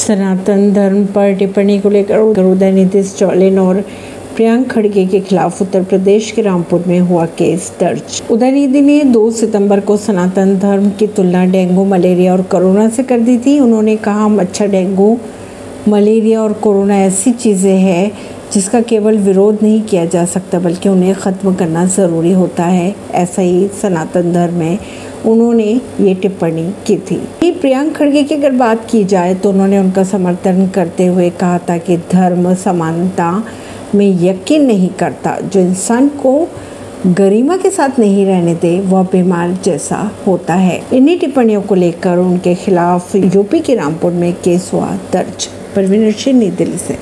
सनातन धर्म पर टिप्पणी को लेकर उदयनिधि चौलिन और प्रियंक खड़गे के खिलाफ उत्तर प्रदेश के रामपुर में हुआ केस दर्ज। उदयनिधि ने 2 सितंबर को सनातन धर्म की तुलना डेंगू, मलेरिया और कोरोना से कर दी थी। उन्होंने कहा मच्छर डेंगू, मलेरिया और कोरोना ऐसी चीज़ें हैं जिसका केवल विरोध नहीं किया जा सकता, बल्कि उन्हें ख़त्म करना ज़रूरी होता है, ऐसा ही सनातन धर्म है उन्होंने ये टिप्पणी की थी। प्रियंक खड़गे की अगर बात की जाए तो उन्होंने उनका समर्थन करते हुए कहा था कि धर्म समानता में यकीन नहीं करता। जो इंसान को गरिमा के साथ नहीं रहने दे, वह बीमार जैसा होता है। इन्हीं टिप्पणियों को लेकर उनके खिलाफ यूपी के रामपुर में केस हुआ दर्ज। परवीन सिंह नई दिल्ली से।